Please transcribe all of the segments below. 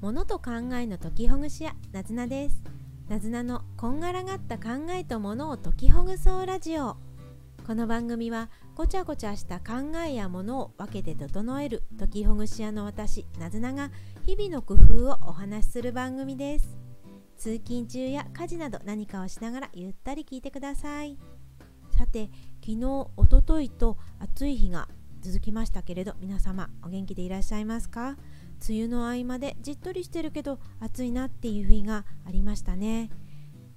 物と考えの解きほぐし屋なずなです。なずなのこんがらがった考えと物を解きほぐそうラジオ。この番組はごちゃごちゃした考えや物を分けて整える解きほぐし屋の私なずなが日々の工夫をお話しする番組です。通勤中や家事など何かをしながらゆったり聞いてください。さて昨日おとといと暑い日が続きましたけれど皆様お元気でいらっしゃいますか？梅雨の合間でじっとりしてるけど暑いなっていう日がありましたね。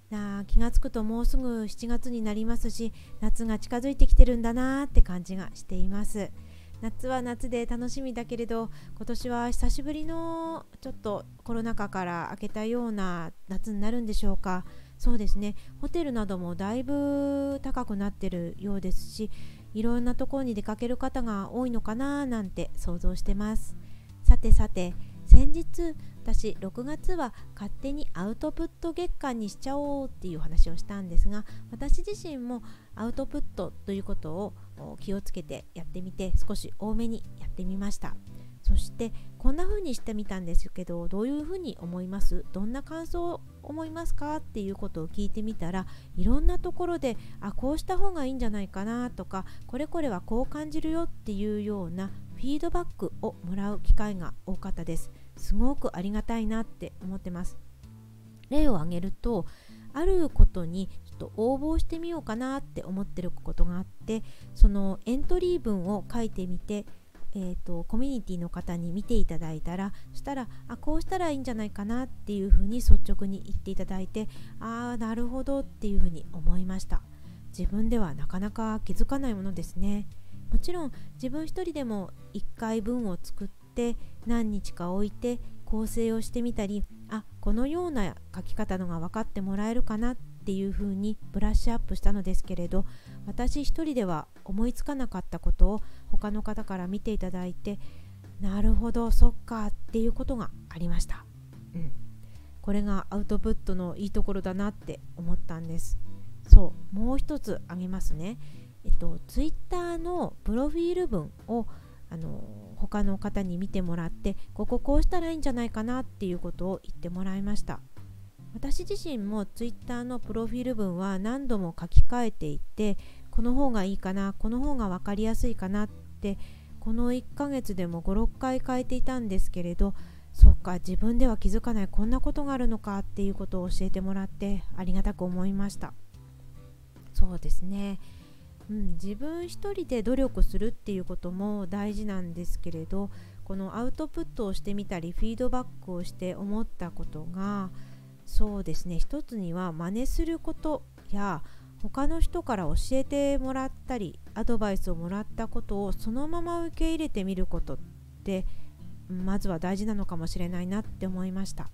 な気がつくともうすぐ7月になりますし夏が近づいてきてるんだなって感じがしています。夏は夏で楽しみだけれど今年は久しぶりのちょっとコロナ禍から明けたような夏になるんでしょうか。そうですね。ホテルなどもだいぶ高くなってるようですしいろんなところに出かける方が多いのかななんて想像してます。さてさて先日私6月は勝手にアウトプット月間にしちゃおうっていう話をしたんですが私自身もアウトプットということを気をつけてやってみて少し多めにやってみました。そしてこんな風にしてみたんですけどどういう風に思います？どんな感想を思いますか？っていうことを聞いてみたらいろんなところであこうした方がいいんじゃないかなとかこれこれはこう感じるよっていうようなフィードバックをもらう機会が多かったです。すごくありがたいなって思ってます。例を挙げるとあることにちょっと応募してみようかなって思ってることがあってそのエントリー文を書いてみてえーと、コミュニティの方に見ていただいたらそしたらあこうしたらいいんじゃないかなっていうふうに率直に言っていただいてああなるほどっていうふうに思いました。自分ではなかなか気づかないものですね。もちろん自分一人でも1回文を作って何日か置いて構成をしてみたりあこのような書き方のが分かってもらえるかなっていうふうにブラッシュアップしたのですけれど私一人では思いつかなかったことを他の方から見ていただいてなるほどそっかっていうことがありました、うん、これがアウトプットのいいところだなって思ったんです。そうもう一つあげますね。えっとツイッターのプロフィール文をあの他の方に見てもらってこここうしたらいいんじゃないかなっていうことを言ってもらいました。私自身も Twitter のプロフィール文は何度も書き換えていてこの方がいいかなこの方が分かりやすいかなってこの1ヶ月でも56回変えていたんですけれどそっか自分では気づかないこんなことがあるのかっていうことを教えてもらってありがたく思いました。そうですね。うん、自分一人で努力するっていうことも大事なんですけれどこのアウトプットをしてみたりフィードバックをして思ったことがそうですね一つには真似することや他の人から教えてもらったりアドバイスをもらったことをそのまま受け入れてみることってまずは大事なのかもしれないなって思いました。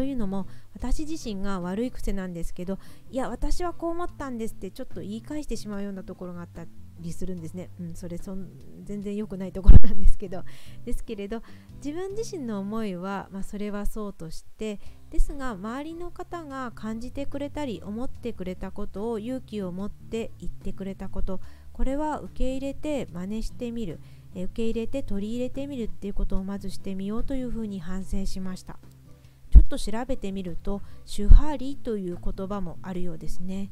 というのも私自身が悪い癖なんですけどいや私はこう思ったんですってちょっと言い返してしまうようなところがあったりするんですね、うん、それそん全然良くないところなんですけどですけれど自分自身の思いは、まあ、それはそうとしてですが周りの方が感じてくれたり思ってくれたことを勇気を持って言ってくれたことこれは受け入れて真似してみる受け入れて取り入れてみるっていうことをまずしてみようというふうに反省しました。と調べてみるとシュハリという言葉もあるようですね。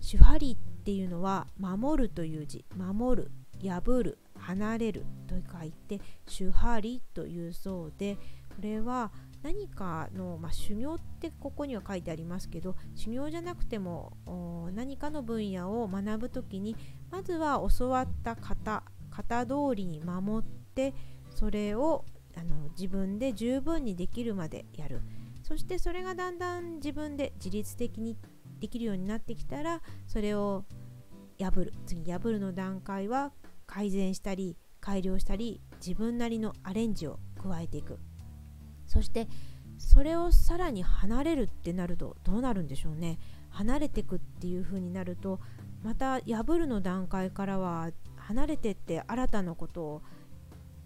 シュハリっていうのは守るという字。守る破る離れると書いてシュハリというそうでこれは何かの、まあ、修行ってここには書いてありますけど修行じゃなくても何かの分野を学ぶ時にまずは教わった型型通りに守ってそれをあの自分で十分にできるまでやる。そしてそれがだんだん自分で自律的にできるようになってきたらそれを破る。次破るの段階は改善したり改良したり自分なりのアレンジを加えていく。そしてそれをさらに離れるってなるとどうなるんでしょうね。離れていくっていう風になるとまた破るの段階からは離れてって新たなことを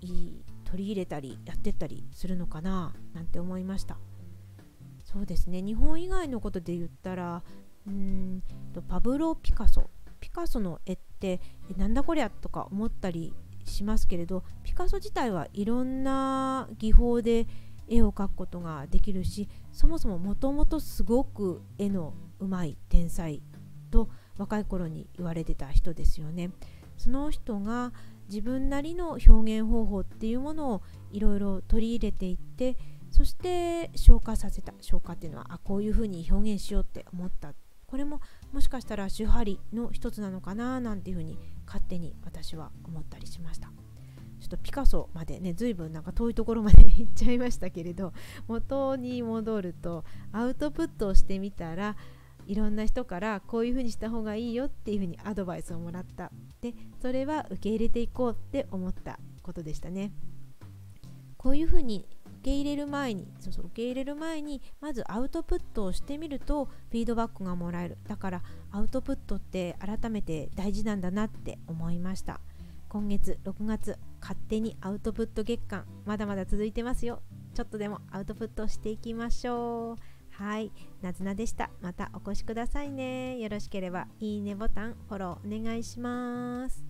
取り入れたりやってったりするのかななんて思いました。そうですね日本以外のことで言ったらうんとパブロ・ピカソピカソの絵ってなんだこりゃとか思ったりしますけれどピカソ自体はいろんな技法で絵を描くことができるしそもそももともとすごく絵のうまい天才と若い頃に言われてた人ですよね。その人が自分なりの表現方法っていうものをいろいろ取り入れていってそして消化させた消化っていうのはあこういうふうに表現しようって思った。これももしかしたら手張りの一つなのかななんていうふうに勝手に私は思ったりしました。ちょっとピカソまでね随分なんか遠いところまで行っちゃいましたけれど 元に戻るとアウトプットをしてみたらいろんな人からこういうふうにした方がいいよっていうふうにアドバイスをもらった。でそれは受け入れていこうって思ったことでしたね。こういうふうにけ入れる前にそうそう受け入れる前にまずアウトプットをしてみるとフィードバックがもらえる。だからアウトプットって改めて大事なんだなって思いました。今月6月勝手にアウトプット月間まだまだ続いてますよ。ちょっとでもアウトプットしていきましょう。はい。なずなでした。またお越しくださいね。よろしければいいねボタンフォローお願いします。